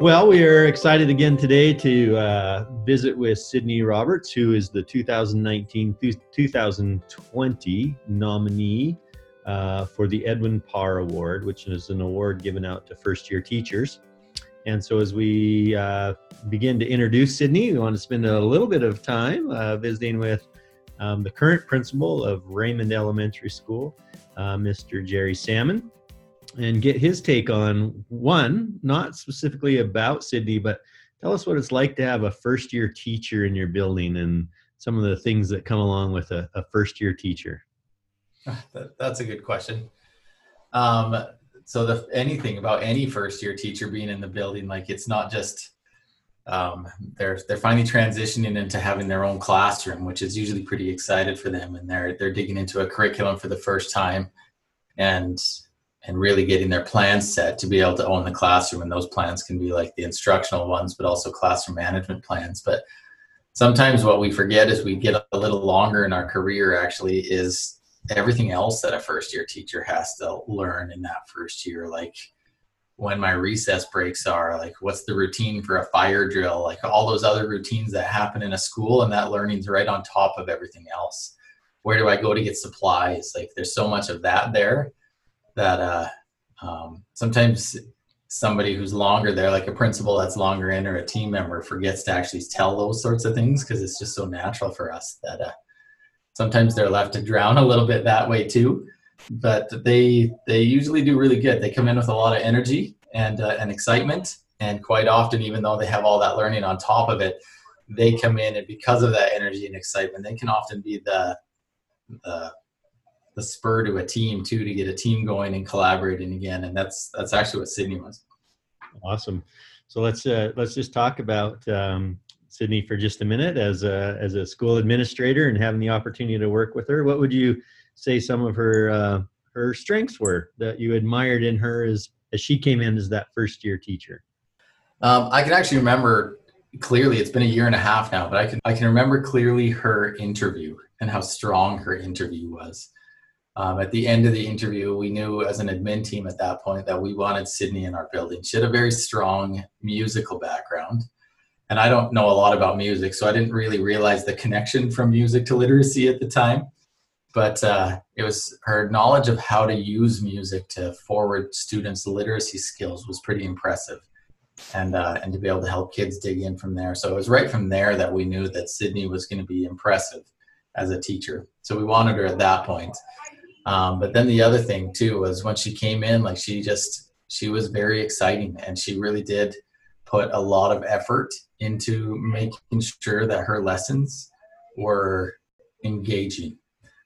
Well, we are excited again today to uh, visit with Sydney Roberts, who is the 2019 2020 nominee uh, for the Edwin Parr Award, which is an award given out to first year teachers. And so, as we uh, begin to introduce Sydney, we want to spend a little bit of time uh, visiting with um, the current principal of Raymond Elementary School, uh, Mr. Jerry Salmon and get his take on one, not specifically about Sydney, but tell us what it's like to have a first year teacher in your building and some of the things that come along with a, a first year teacher. That's a good question. Um, so the anything about any first year teacher being in the building, like it's not just um, they're they're finally transitioning into having their own classroom, which is usually pretty excited for them, and they're they're digging into a curriculum for the first time, and and really getting their plans set to be able to own the classroom. And those plans can be like the instructional ones, but also classroom management plans. But sometimes what we forget as we get a little longer in our career actually is everything else that a first year teacher has to learn in that first year. Like when my recess breaks are, like what's the routine for a fire drill, like all those other routines that happen in a school, and that learning's right on top of everything else. Where do I go to get supplies? Like there's so much of that there that uh, um, sometimes somebody who's longer there, like a principal that's longer in or a team member, forgets to actually tell those sorts of things because it's just so natural for us that uh, sometimes they're left to drown a little bit that way too. But they they usually do really good. They come in with a lot of energy and uh, and excitement, and quite often, even though they have all that learning on top of it, they come in and because of that energy and excitement, they can often be the the the spur to a team too to get a team going and collaborating again. And that's that's actually what sydney was. Awesome. So let's uh, let's just talk about um, sydney for just a minute as a as a school administrator and having the opportunity to work with her. What would you say some of her uh, her strengths were that you admired in her as as she came in as that first year teacher? Um, i can actually remember clearly it's been a year and a half now but i can i can remember clearly her interview and how strong her interview was um, at the end of the interview, we knew as an admin team at that point that we wanted Sydney in our building. She had a very strong musical background. And I don't know a lot about music, so I didn't really realize the connection from music to literacy at the time. But uh, it was her knowledge of how to use music to forward students' literacy skills was pretty impressive. And, uh, and to be able to help kids dig in from there. So it was right from there that we knew that Sydney was going to be impressive as a teacher. So we wanted her at that point. Um, but then the other thing too was when she came in, like she just she was very exciting, and she really did put a lot of effort into making sure that her lessons were engaging.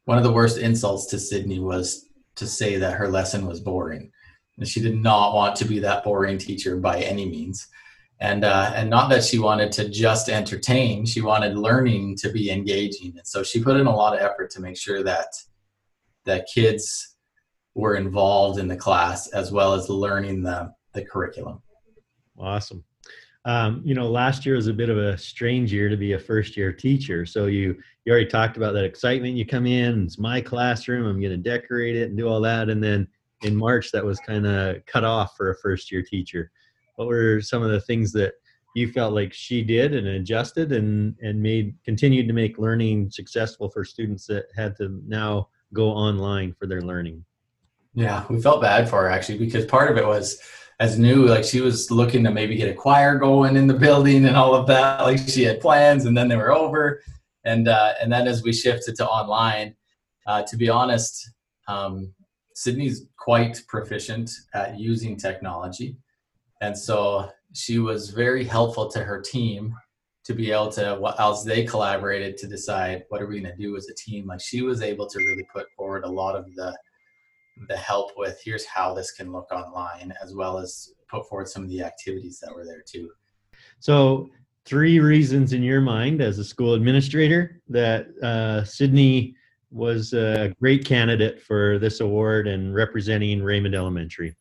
One of the worst insults to Sydney was to say that her lesson was boring. And she did not want to be that boring teacher by any means. And, uh, and not that she wanted to just entertain, she wanted learning to be engaging. And so she put in a lot of effort to make sure that that kids were involved in the class as well as learning the, the curriculum. Awesome. Um, you know, last year was a bit of a strange year to be a first year teacher. So you you already talked about that excitement. You come in, it's my classroom. I'm going to decorate it and do all that. And then in March, that was kind of cut off for a first year teacher. What were some of the things that you felt like she did and adjusted and and made continued to make learning successful for students that had to now go online for their learning. Yeah, we felt bad for her actually because part of it was as new, like she was looking to maybe get a choir going in the building and all of that. Like she had plans and then they were over. And uh, and then as we shifted to online, uh, to be honest, um, Sydney's quite proficient at using technology. And so she was very helpful to her team to be able to what else they collaborated to decide what are we going to do as a team like she was able to really put forward a lot of the the help with here's how this can look online as well as put forward some of the activities that were there too. So three reasons in your mind as a school administrator that uh, sydney was a great candidate for this award and representing raymond elementary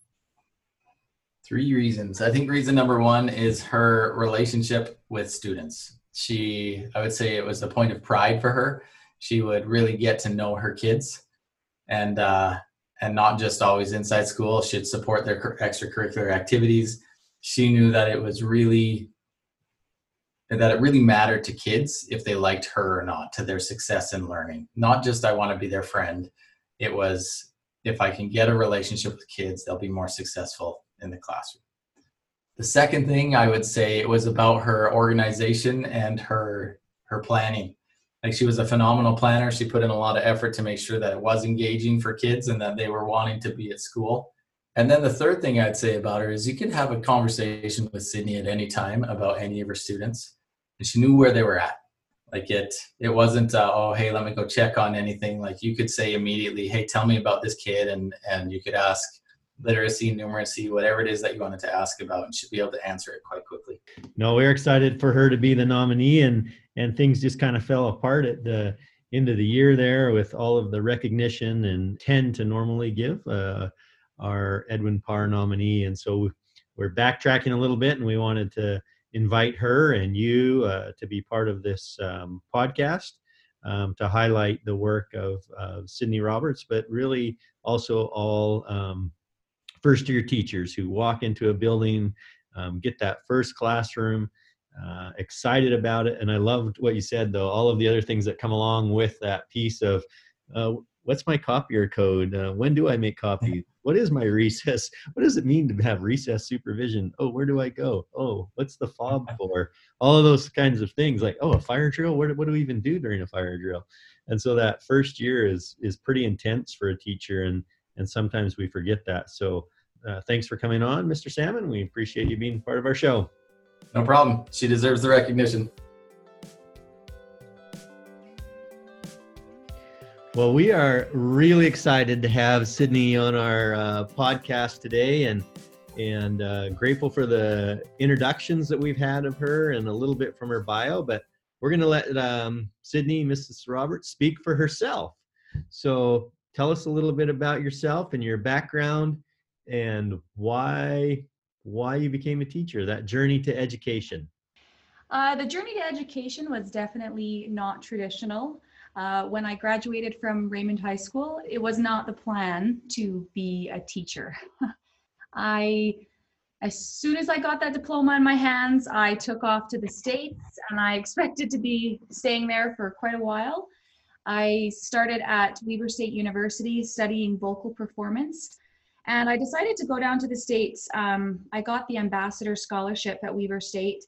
Three reasons. I think reason number one is her relationship with students. She, I would say it was a point of pride for her. She would really get to know her kids and, uh, and not just always inside school. She'd support their extracurricular activities. she knew that it was really that it really mattered to kids if they liked her or not to their success in learning not just i want to be their friend it was if i can get a relationship with kids they'll be more successful in the classroom. The second thing i would say it was about her organization and her her planning. Like she was a phenomenal planner. She put in a lot of effort to make sure that it was engaging for kids and that they were wanting to be at school. And then the third thing I'd say about her is you could have a conversation with Sydney at any time about any of her students. And she knew where they were at. Like it, it wasn't uh, oh hey let me go check on anything. Like you could say immediately hey tell me about this kid and and you could ask literacy, numeracy, whatever it is that you wanted to ask about, and she'd be able to answer it quite quickly. No, we're excited for her to be the nominee, and and things just kind of fell apart at the end of the year there with all of the recognition and tend to normally give uh, our Edwin Parr nominee, and so we're backtracking a little bit, and we wanted to invite her and you uh, to be part of this um, podcast um, to highlight the work of, of Sydney Roberts, but really also all um, first year teachers who walk into a building, um, get that first classroom. Uh, excited about it, and I loved what you said though. All of the other things that come along with that piece of uh, what's my copier code? Uh, when do I make copies? What is my recess? What does it mean to have recess supervision? Oh, where do I go? Oh, what's the fob for? All of those kinds of things. Like, oh, a fire drill. What, what do we even do during a fire drill? And so that first year is is pretty intense for a teacher, and and sometimes we forget that. So, uh, thanks for coming on, Mr. Salmon. We appreciate you being part of our show. No problem. She deserves the recognition. Well, we are really excited to have Sydney on our uh, podcast today, and and uh, grateful for the introductions that we've had of her and a little bit from her bio. But we're going to let um, Sydney, Mrs. Roberts, speak for herself. So, tell us a little bit about yourself and your background, and why why you became a teacher. That journey to education. Uh, the journey to education was definitely not traditional. Uh, when I graduated from Raymond High School, it was not the plan to be a teacher. I, as soon as I got that diploma in my hands, I took off to the States and I expected to be staying there for quite a while. I started at Weber State University studying vocal performance. And I decided to go down to the States. Um, I got the ambassador scholarship at Weber State.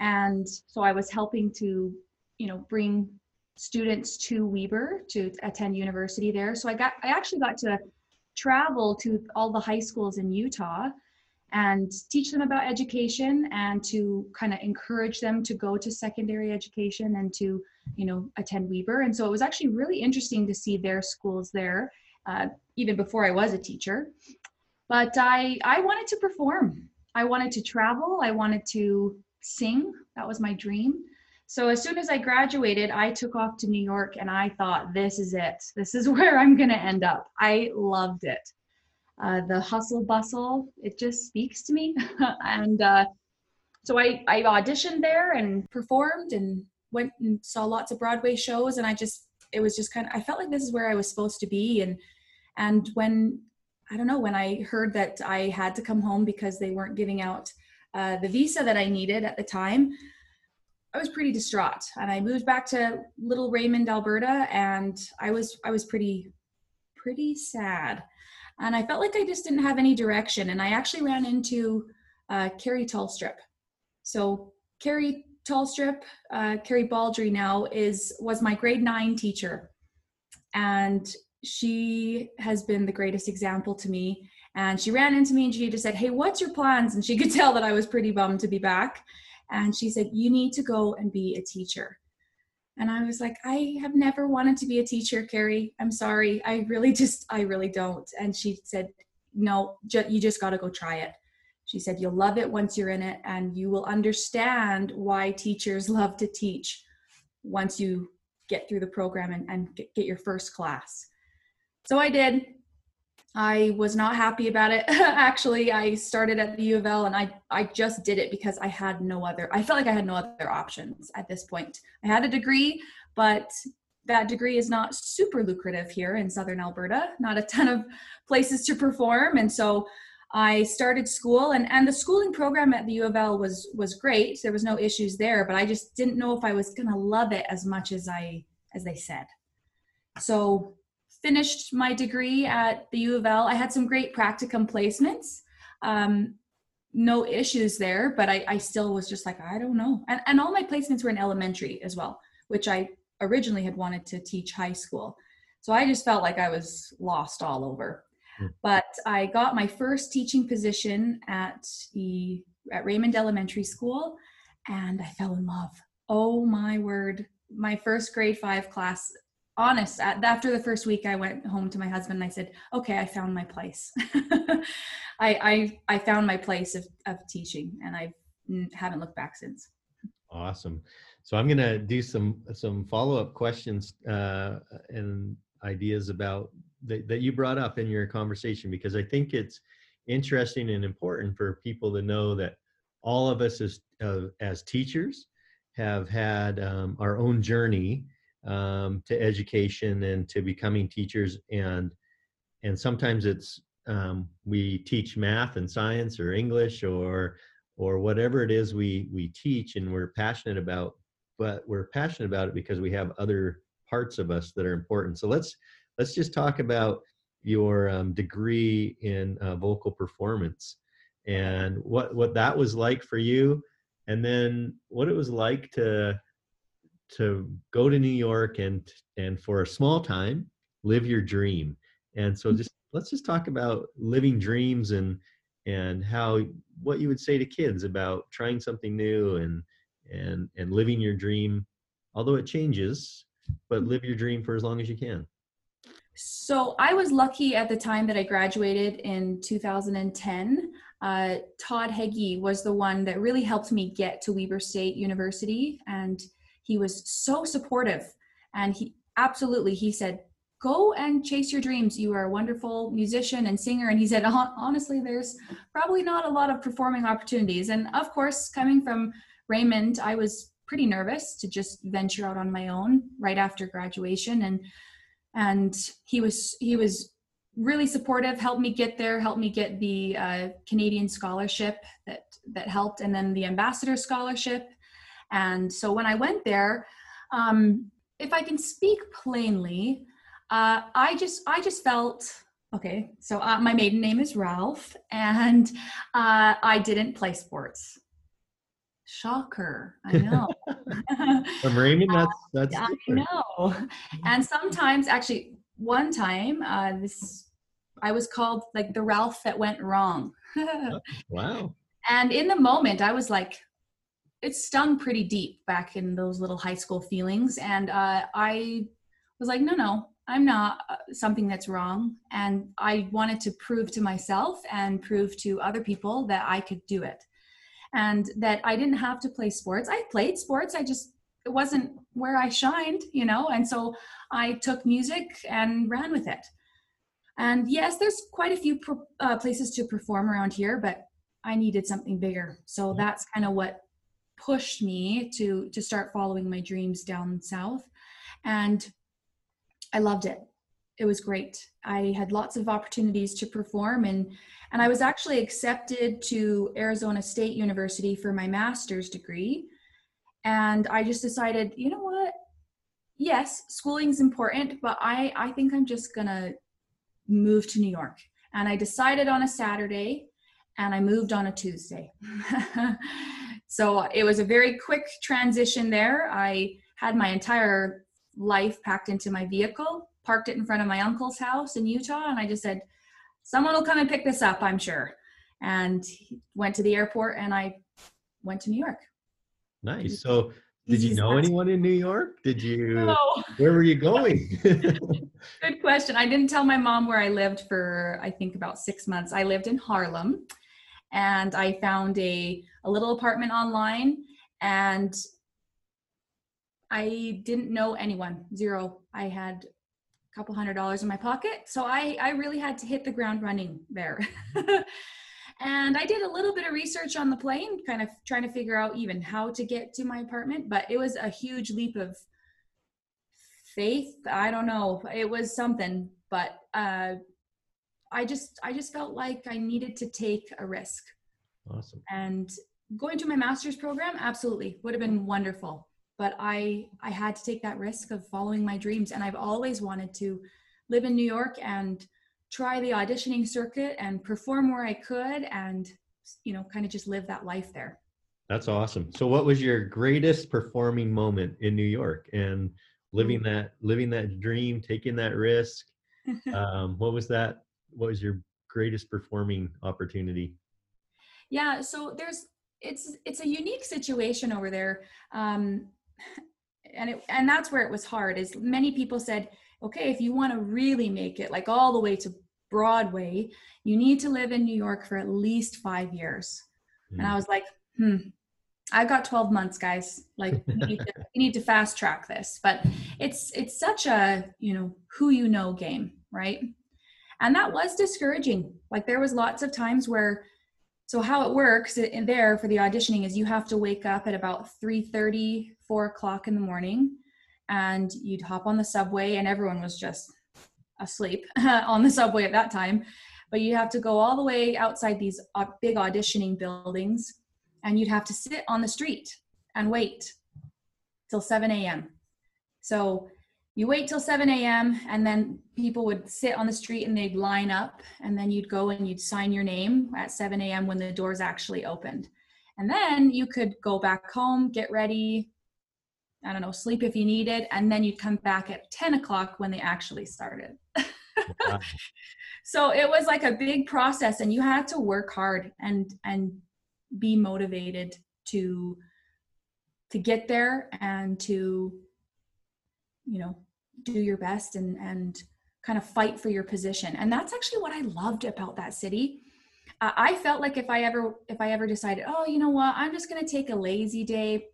And so I was helping to, you know, bring students to Weber to attend university there. So I got I actually got to travel to all the high schools in Utah and teach them about education and to kind of encourage them to go to secondary education and to you know attend Weber. And so it was actually really interesting to see their schools there, uh, even before I was a teacher. But I I wanted to perform. I wanted to travel. I wanted to sing. That was my dream. So as soon as I graduated, I took off to New York and I thought, this is it. This is where I'm going to end up. I loved it. Uh, the hustle bustle, it just speaks to me. and uh, so I, I auditioned there and performed and went and saw lots of Broadway shows. And I just, it was just kind of, I felt like this is where I was supposed to be. And, and when, I don't know, when I heard that I had to come home because they weren't giving out uh, the visa that I needed at the time, I was pretty distraught and I moved back to little Raymond, Alberta and I was I was pretty pretty sad. And I felt like I just didn't have any direction and I actually ran into uh, Carrie Tallstrip. So Carrie Tallstrip, uh, Carrie Baldry now is was my grade nine teacher, and she has been the greatest example to me. And she ran into me and she just said, "Hey, what's your plans?" And she could tell that I was pretty bummed to be back. And she said you need to go and be a teacher. And i was like i have never wanted to be a teacher carrie. I'm sorry. I really just i really don't. And she said no ju- you just got to go try it she said you'll love it once you're in it and you will understand why teachers love to teach once you get through the program and, and get, get your first class so i did I was not happy about it. Actually, I started at the U of L and I, I just did it because I had no other, I felt like I had no other options at this point. I had a degree, but that degree is not super lucrative here in Southern Alberta, not a ton of places to perform. And so I started school and, and the schooling program at the U of L was was great. There was no issues there, but I just didn't know if I was gonna love it as much as I as they said. So finished my degree at the U of L. I had some great practicum placements. Um, no issues there, but I, I still was just like, I don't know. And, and all my placements were in elementary as well, which I originally had wanted to teach high school. So I just felt like I was lost all over. Mm. But I got my first teaching position at the at Raymond Elementary School and I fell in love. Oh my word. My first grade 5 class honest after the first week i went home to my husband and i said okay i found my place I, I i found my place of, of teaching and i haven't looked back since awesome so i'm going to do some some follow-up questions uh, and ideas about that, that you brought up in your conversation because i think it's interesting and important for people to know that all of us as uh, as teachers have had um, our own journey um, to education and to becoming teachers. And and sometimes it's um, we teach math and science or english or or whatever it is we we teach and we're passionate about but we're passionate about it because we have other parts of us that are important. So let's let's just talk about your um, degree in uh, vocal performance and what what that was like for you and then what it was like to to go to New York and and for a small time live your dream. And so mm-hmm. just let's just talk about living dreams and and how what you would say to kids about trying something new and and and living your dream although it changes but live your dream for as long as you can so i was lucky at the time that i graduated in 2010 uh, todd heggie was the one that really helped me get to weber state university and he was so supportive. And he absolutely he said go and chase your dreams. You are a wonderful musician and singer. And he said honestly there's probably not a lot of performing opportunities. And of course coming from raymond i was pretty nervous to just venture out on my own right after graduation. And and he was he was really supportive helped me get there helped me get the uh, canadian scholarship that that helped and then the ambassador scholarship and so when I went there, um, if I can speak plainly, uh, I just I just felt okay. So uh, my maiden name is Ralph, and uh, I didn't play sports. Shocker! I know. From Raymond, that's that's. I know. And sometimes, actually, one time, uh, this I was called like the Ralph that went wrong. wow. And in the moment, I was like, it stung pretty deep back in those little high school feelings and uh, i was like no no i'm not uh, something that's wrong and i wanted to prove to myself and prove to other people that i could do it and that i didn't have to play sports. I played sports i just it wasn't where i shined you know and so i took music and ran with it. And yes there's quite a few uh, places to perform around here but i needed something bigger. So that's kind of what pushed me to to start following my dreams down south. And i loved it. It was great i had lots of opportunities to perform and and i was actually accepted to arizona state university for my master's degree. And i just decided you know what? Yes schooling's important but i i think i'm just gonna move to new york. And i decided on a saturday and i moved on a tuesday. So it was a very quick transition there. I had my entire life packed into my vehicle, parked it in front of my uncle's house in Utah, and I just said, Someone will come and pick this up, I'm sure. And went to the airport and I went to New York. Nice. So did you know anyone in New York? Did you? No. Where were you going? Good question. I didn't tell my mom where I lived for I think about six months. I lived in Harlem, and I found a, a little apartment online and I didn't know anyone, zero. I had a couple hundred dollars in my pocket. So I, I really had to hit the ground running there. and I did a little bit of research on the plane, kind of trying to figure out even how to get to my apartment, but it was a huge leap of faith. I don't know. It was something, but uh, I just I just felt like I needed to take a risk. Awesome. And going to my master's program absolutely would have been wonderful, but I I had to take that risk of following my dreams and I've always wanted to live in New York and try the auditioning circuit and perform where I could and you know kind of just live that life there. That's awesome. So what was your greatest performing moment in New York and living that living that dream, taking that risk? Um, what was that? What was your greatest performing opportunity? Yeah, so there's it's it's a unique situation over there. Um, and it, and that's where it was hard is many people said okay if you want to really make it like all the way to broadway you need to live in new york for at least five years mm. and i hmm. was like hmm I've got 12 months, guys. Like we need, to, we need to fast track this. But it's it's such a you know who you know game, right? And that was discouraging. Like there was lots of times where so how it works in there for the auditioning is you have to wake up at about 3 30 4 o'clock in the morning and you'd hop on the subway and everyone was just asleep on the subway at that time but you have to go all the way outside these big auditioning buildings and you'd have to sit on the street and wait till 7 a.m. So you wait till 7 a.m. and then people would sit on the street and they'd line up and then you'd go and you'd sign your name at 7 a.m. when the doors actually opened. And then you could go back home, get ready, I don't know, sleep if you needed, and then you'd come back at 10 o'clock when they actually started. so it was like a big process and you had to work hard and and be motivated to to get there and to you know do your best and and kind of fight for your position. And that's actually what i loved about that city. Uh, i felt like if i ever if i ever decided oh you know what? I'm just going to take a lazy day.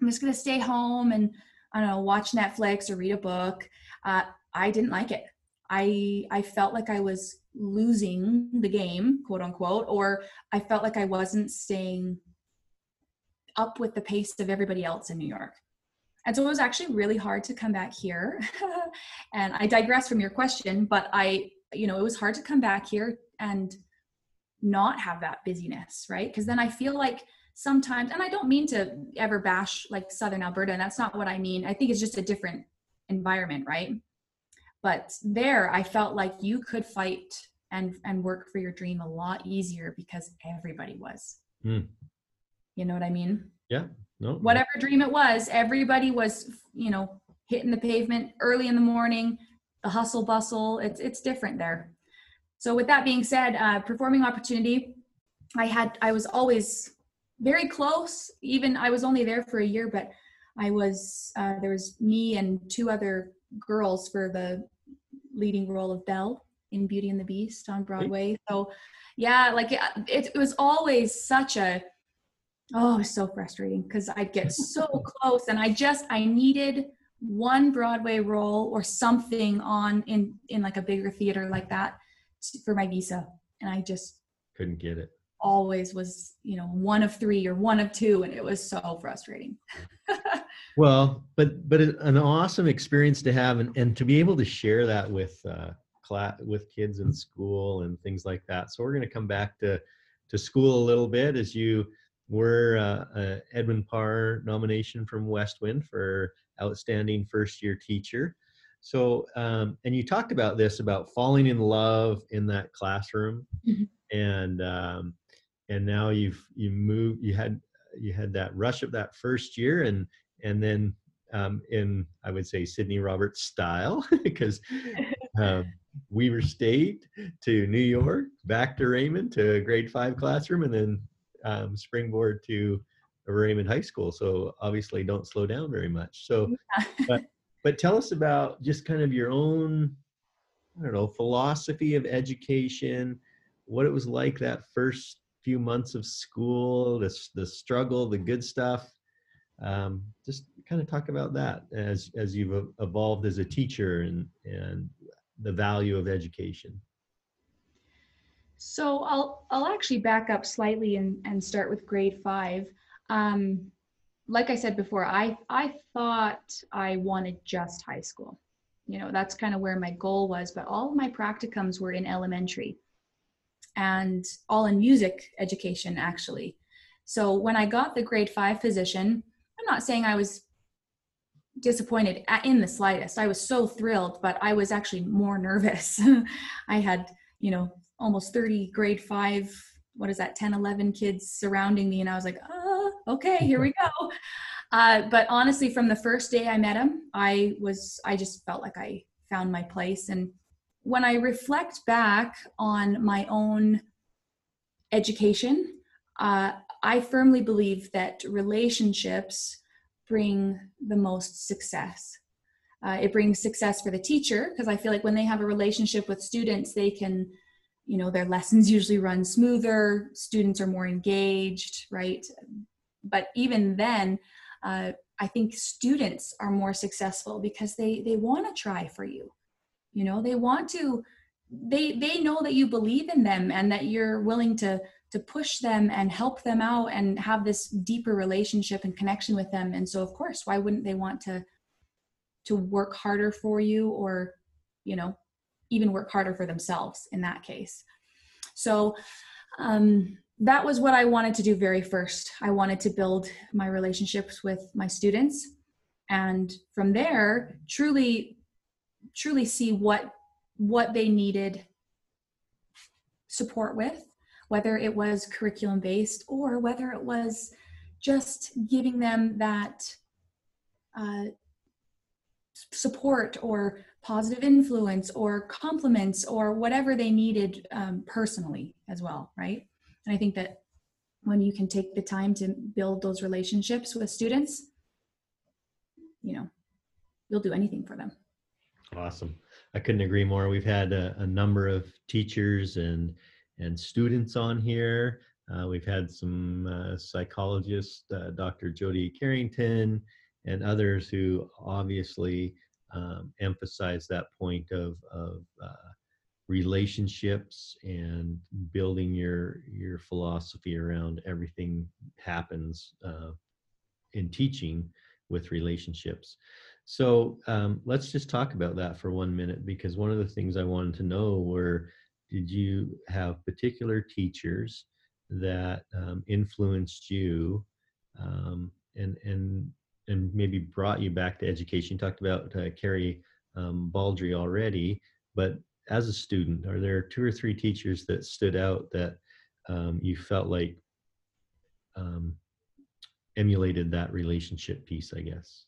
I'm just going to stay home and i don't know watch netflix or read a book uh, i didn't like it. I i felt like i was losing the game, quote unquote, or I felt like I wasn't staying up with the pace of everybody else in New York. And so it was actually really hard to come back here. and I digress from your question, but I, you know, it was hard to come back here and not have that busyness, right? Because then I feel like sometimes, and I don't mean to ever bash like Southern Alberta, and that's not what I mean. I think it's just a different environment, right? but there i felt like you could fight and and work for your dream a lot easier because everybody was mm. you know what i mean yeah no whatever dream it was everybody was you know hitting the pavement early in the morning the hustle bustle it's it's different there. So with that being said uh, performing opportunity i had i was always very close. Even i was only there for a year but i was uh, there was me and two other girls for the leading role of Belle in Beauty and the Beast on Broadway. So, yeah, like it, it, was always such a oh, so frustrating because I'd get so close, and I just I needed one Broadway role or something on in in like a bigger theater like that for my visa, and I just couldn't get it. Always was, you know, one of three or one of two, and it was so frustrating. well, but but an awesome experience to have, and, and to be able to share that with uh, class with kids in school and things like that. So we're going to come back to to school a little bit as you were uh, Edwin Parr nomination from Westwind for outstanding first year teacher. So um, and you talked about this about falling in love in that classroom, mm-hmm. and um, and now you've you moved you had you had that rush of that first year and and then um, in I would say Sydney Roberts style because uh, Weber State to New York, back to Raymond to a grade five classroom, and then um, springboard to Raymond High School. So obviously, don't slow down very much. So, yeah. but but tell us about just kind of your own I don't know philosophy of education, what it was like that first few months of school, the the struggle, the good stuff. Um, just kind of talk about that as as you've evolved as a teacher and and the value of education. So I'll I'll actually back up slightly and and start with grade five. Um, like I said before, I I thought I wanted just high school. you know that's kind of where my goal was but all my practicums were in elementary and all in music education actually so when i got the grade 5 position i'm not saying i was disappointed in the slightest i was so thrilled but i was actually more nervous i had you know almost 30 grade 5 what is that 10 11 kids surrounding me and i was like oh okay here we go uh, but honestly, from the first day I met him, I was I just felt like I found my place. And when I reflect back on my own education, uh, I firmly believe that relationships bring the most success. Uh, it brings success for the teacher because I feel like when they have a relationship with students, they can, you know, their lessons usually run smoother, students are more engaged, right? But even then, uh, I think students are more successful because they they want to try for you. You know, they want to. They they know that you believe in them and that you're willing to to push them and help them out and have this deeper relationship and connection with them. And so, of course, why wouldn't they want to to work harder for you or, you know, even work harder for themselves in that case? So, um, that was what I wanted to do very first. I wanted to build my relationships with my students and from there truly truly see what what they needed support with whether it was curriculum based or whether it was just giving them that uh, support or positive influence or compliments or whatever they needed um, personally as well right and I think that when you can take the time to build those relationships with students, you know, you'll do anything for them. Awesome. I couldn't agree more. We've had a, a number of teachers and and students on here. Uh, we've had some uh, psychologists, uh, Dr. Jody Carrington, and others who obviously um, emphasize that point of, of uh, relationships and building your your philosophy around everything happens uh, in teaching with relationships. So um, let's just talk about that for one minute because one of the things i wanted to know were did you have particular teachers that um, influenced you um, and and and maybe brought you back to education you talked about uh, carrie um, baldry already but as a student, are there two or three teachers that stood out that um, you felt like um, emulated that relationship piece? I guess.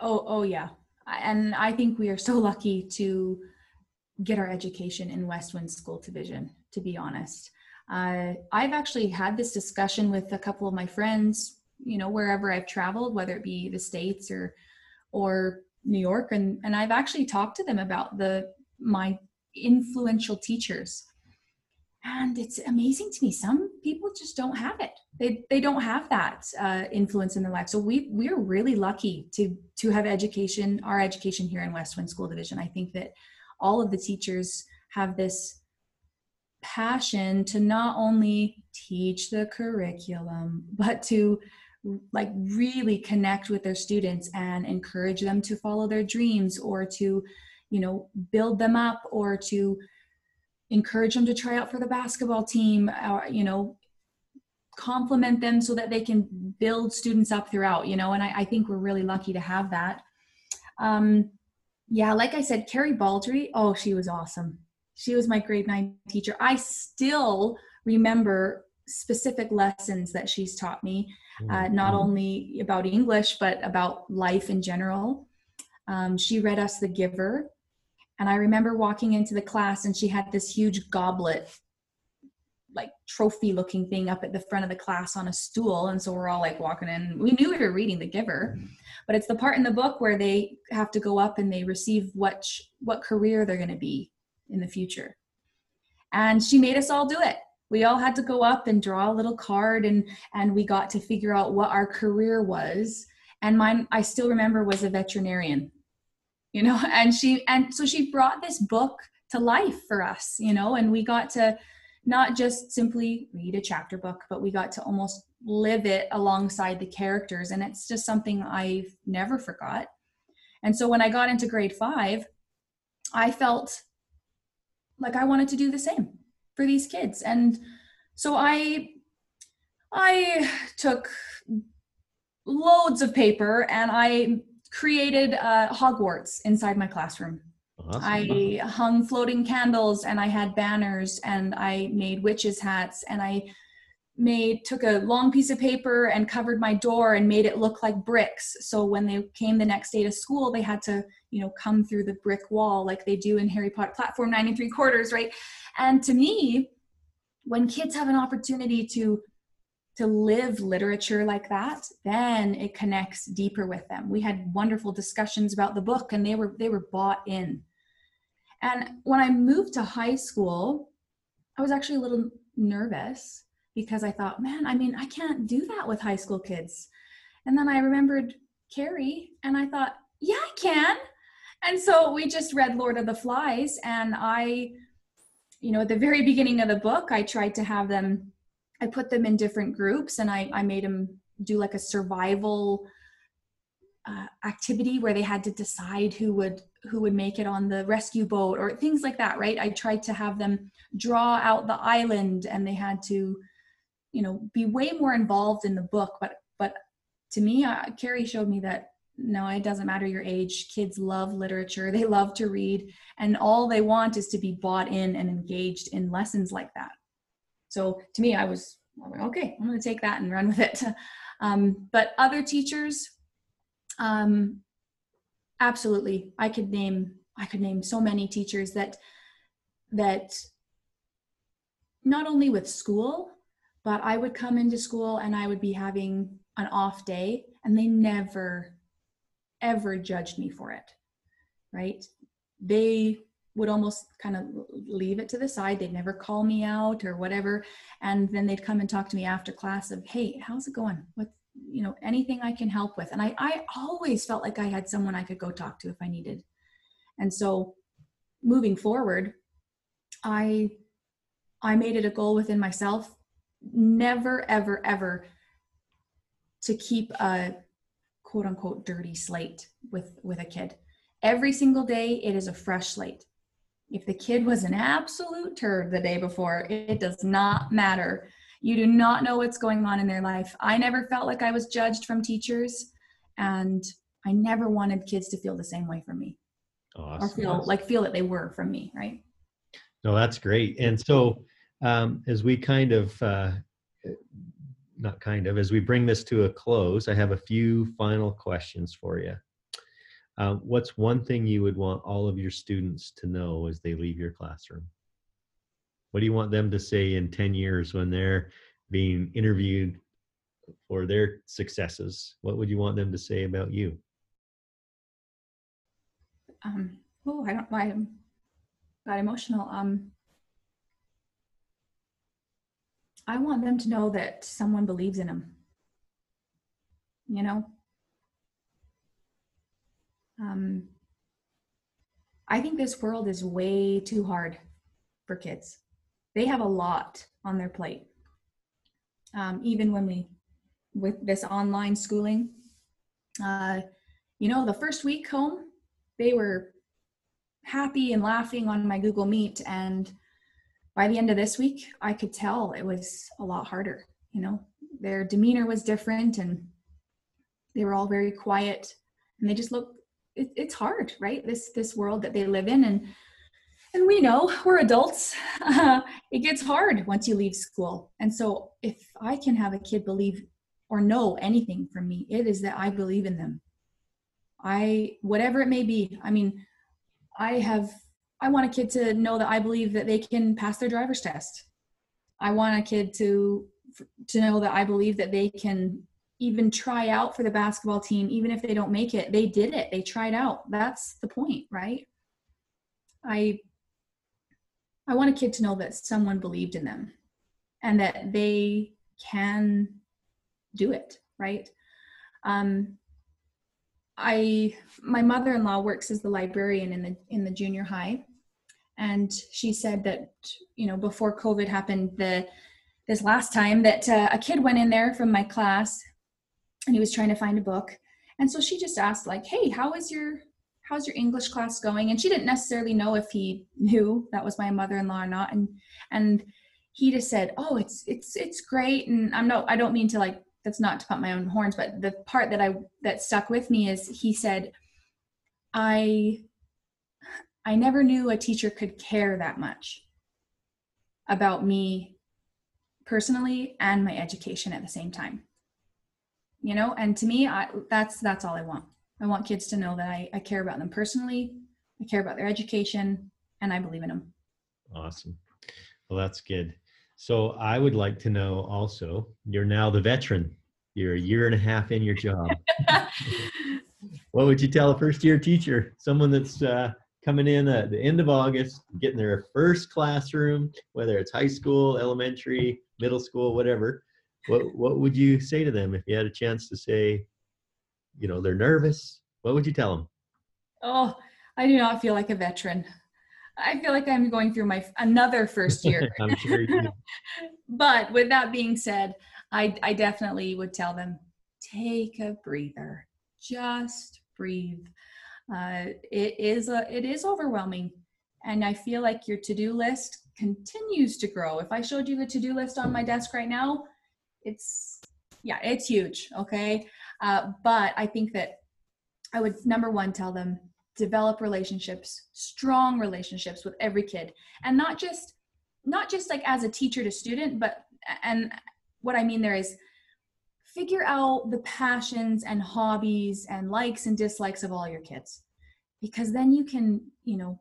Oh, oh yeah, and I think we are so lucky to get our education in Westwind School Division. To be honest, uh, I've actually had this discussion with a couple of my friends. You know, wherever I've traveled, whether it be the states or or New York, and and I've actually talked to them about the my influential teachers, and it's amazing to me. Some people just don't have it. They they don't have that uh, influence in their life. So we we're really lucky to to have education, our education here in Westwind School Division. I think that all of the teachers have this passion to not only teach the curriculum but to like really connect with their students and encourage them to follow their dreams or to you know build them up or to encourage them to try out for the basketball team or you know compliment them so that they can build students up throughout you know and i, I think we're really lucky to have that. Um yeah like i said carrie baldry oh she was awesome. She was my grade nine teacher. I still remember specific lessons that she's taught me uh, not mm-hmm. only about English, but about life in general. Um, she read us The Giver. And I remember walking into the class and she had this huge goblet, like trophy looking thing up at the front of the class on a stool. And so we're all like walking in. We knew we were reading The Giver, but it's the part in the book where they have to go up and they receive what, what career they're going to be in the future. And she made us all do it we all had to go up and draw a little card and and we got to figure out what our career was. And mine i still remember was a veterinarian you know and she and so she brought this book to life for us you know and we got to not just simply read a chapter book but we got to almost live it alongside the characters. And it's just something i've never forgot. And so when I got into grade five, I felt like I wanted to do the same for these kids. And so I I took loads of paper and I created uh, Hogwarts inside my classroom. Awesome. I hung floating candles and I had banners and I made witches hats and I made took a long piece of paper and covered my door and made it look like bricks so when they came the next day to school they had to you know come through the brick wall like they do in harry potter platform 93 quarters right and to me when kids have an opportunity to to live literature like that then it connects deeper with them we had wonderful discussions about the book and they were they were bought in and when i moved to high school i was actually a little nervous because I thought, man, I mean, I can't do that with high school kids. And then I remembered Carrie and I thought, yeah, I can. And so we just read Lord of the Flies. And I, you know, at the very beginning of the book, I tried to have them, I put them in different groups and I, I made them do like a survival uh, activity where they had to decide who would who would make it on the rescue boat or things like that right? I tried to have them draw out the island and they had to you know be way more involved in the book. But but to me uh, carrie showed me that no it doesn't matter your age. Kids love literature. They love to read. And all they want is to be bought in and engaged in lessons like that. So to me i was okay i'm going to take that and run with it. Um, but other teachers um, absolutely. I could name i could name so many teachers that that not only with school but I would come into school and I would be having an off day and they never ever judged me for it. Right? They would almost kind of leave it to the side. They'd never call me out or whatever. And then they'd come and talk to me after class of, hey, how's it going? What you know, anything I can help with. And I, I always felt like I had someone I could go talk to if I needed. And so moving forward, I I made it a goal within myself never, ever, ever to keep a quote unquote dirty slate with with a kid. Every single day, it is a fresh slate. If the kid was an absolute turd the day before, it does not matter. You do not know what's going on in their life. I never felt like I was judged from teachers, and I never wanted kids to feel the same way from me, awesome. or feel like feel that they were from me. Right? No, that's great. And so, um, as we kind of uh, not kind of as we bring this to a close i have a few final questions for you. Uh, what's one thing you would want all of your students to know as they leave your classroom? What do you want them to say in 10 years when they're being interviewed for their successes? What would you want them to say about you? Um oh i don't why i got emotional. Um I want them to know that someone believes in them. You know? Um, I think this world is way too hard for kids. They have a lot on their plate. Um, even when we, with this online schooling, uh, you know, the first week home, they were happy and laughing on my Google Meet and by the end of this week, I could tell it was a lot harder. You know, their demeanor was different and they were all very quiet and they just look it, it's hard right? This this world that they live in and and we know we're adults. It gets hard once you leave school. And so if i can have a kid believe or know anything from me it is that i believe in them. I whatever it may be i mean i have I want a kid to know that I believe that they can pass their driver's test. I want a kid to to know that I believe that they can even try out for the basketball team even if they don't make it. They did it. They tried out. That's the point, right? I I want a kid to know that someone believed in them and that they can do it, right? Um, I my mother-in-law works as the librarian in the in the junior high and she said that you know before covid happened the this last time that uh, a kid went in there from my class and he was trying to find a book and so she just asked like hey how is your how's your English class going? And she didn't necessarily know if he knew that was my mother-in-law or not. And and he just said, "Oh, it's it's it's great." And I'm no, I don't mean to like that's not to pump my own horns, but the part that I that stuck with me is he said, "I I never knew a teacher could care that much about me personally and my education at the same time." You know, and to me, I, that's that's all I want. I want kids to know that I, I care about them personally, I care about their education, and I believe in them. Awesome. Well, that's good. So I would like to know also, you're now the veteran. You're a year and a half in your job. what would you tell a first year teacher, someone that's uh, coming in at the end of August, getting their first classroom, whether it's high school, elementary, middle school, whatever? What, what would you say to them if you had a chance to say, you know, they're nervous? What would you tell them? Oh, I do not feel like a veteran. I feel like I'm going through my another first year. I'm sure you do. but with that being said, I, I definitely would tell them take a breather, just breathe. Uh, it is a, it is overwhelming, and I feel like your to do list continues to grow. If I showed you the to do list on my desk right now, it's yeah, it's huge. Okay, uh, but I think that I would number one tell them develop relationships strong relationships with every kid and not just not just like as a teacher to student but and what i mean there is figure out the passions and hobbies and likes and dislikes of all your kids because then you can you know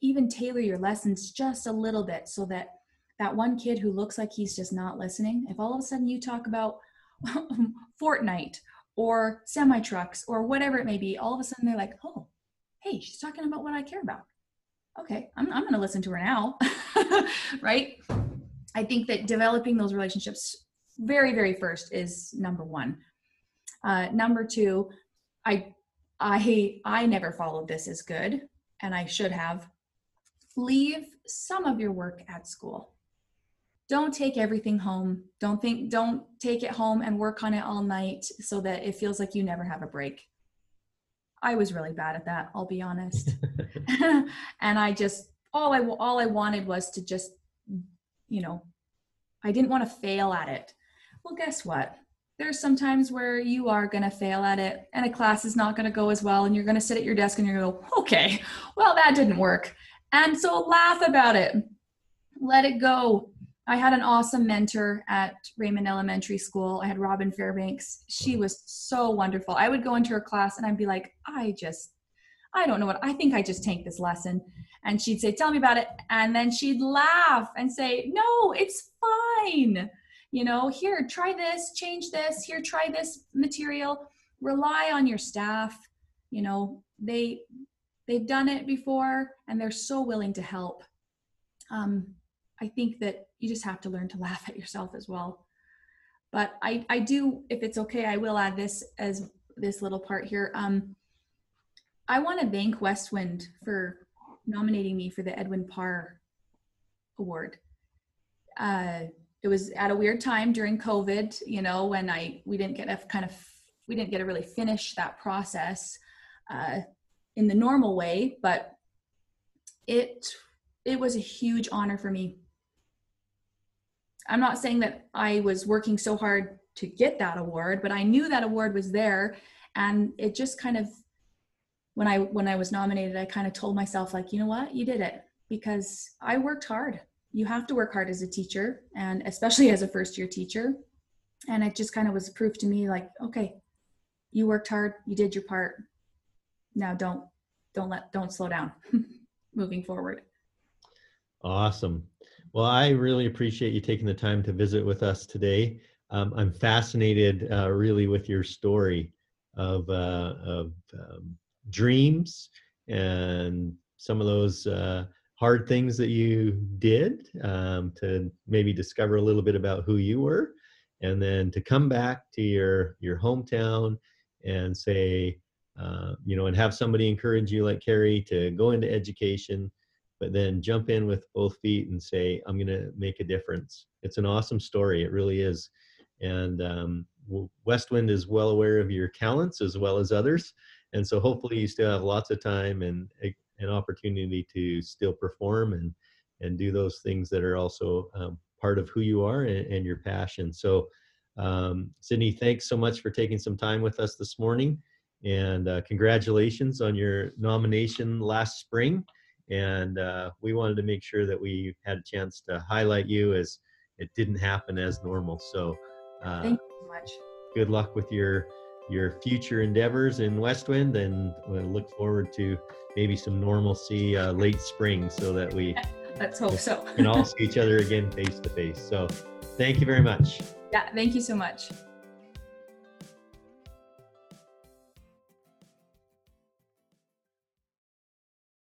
even tailor your lessons just a little bit so that that one kid who looks like he's just not listening if all of a sudden you talk about fortnite or semi trucks or whatever it may be all of a sudden they're like oh hey, she's talking about what I care about. Okay, I'm, I'm going to listen to her now. right? I think that developing those relationships very, very first is number one. Uh, number two, I, I, I never followed this as good, and I should have. Leave some of your work at school. Don't take everything home. Don't think. Don't take it home and work on it all night so that it feels like you never have a break I was really bad at that, I'll be honest. and I just all I all I wanted was to just you know, I didn't want to fail at it. Well, guess what? There's some times where you are going to fail at it and a class is not going to go as well and you're going to sit at your desk and you're going to go, "Okay, well that didn't work." And so laugh about it. Let it go. I had an awesome mentor at Raymond Elementary School. I had Robin Fairbanks. She was so wonderful. I would go into her class and I'd be like, I just, I don't know what, I think I just tanked this lesson. And she'd say, Tell me about it. And then she'd laugh and say, No, it's fine. You know, here, try this, change this, here, try this material. Rely on your staff. You know, they, they've done it before and they're so willing to help. Um, I think that you just have to learn to laugh at yourself as well. But I, I do, if it's okay, I will add this as this little part here. Um, I want to thank Westwind for nominating me for the Edwin Parr Award. Uh, it was at a weird time during COVID, you know, when I we didn't get a kind of we didn't get to really finish that process uh, in the normal way, but it it was a huge honor for me I'm not saying that I was working so hard to get that award, but I knew that award was there and it just kind of when I when I was nominated, I kind of told myself like, you know what? You did it because I worked hard. You have to work hard as a teacher and especially as a first year teacher. And it just kind of was proof to me like, okay, you worked hard, you did your part. Now don't don't let don't slow down moving forward. Awesome. Well, I really appreciate you taking the time to visit with us today. Um, I'm fascinated uh, really with your story of, uh, of um, dreams and some of those uh, hard things that you did um, to maybe discover a little bit about who you were and then to come back to your your hometown and say uh, you know and have somebody encourage you like carrie to go into education but then jump in with both feet and say, I'm going to make a difference. It's an awesome story. It really is. And um, Westwind is well aware of your talents as well as others. and so hopefully you still have lots of time and a- an opportunity to still perform and and do those things that are also um, part of who you are and, and your passion. So, um, Sydney, thanks so much for taking some time with us this morning, and uh, congratulations on your nomination last spring. And uh, we wanted to make sure that we had a chance to highlight you as it didn't happen as normal. So, uh, Thank you so much. good luck with your your future endeavors in Westwind, and we look forward to maybe some normalcy uh, late spring, so that we Let's hope so. can all see each other again face to face. So, thank you very much. yeah, thank you so much.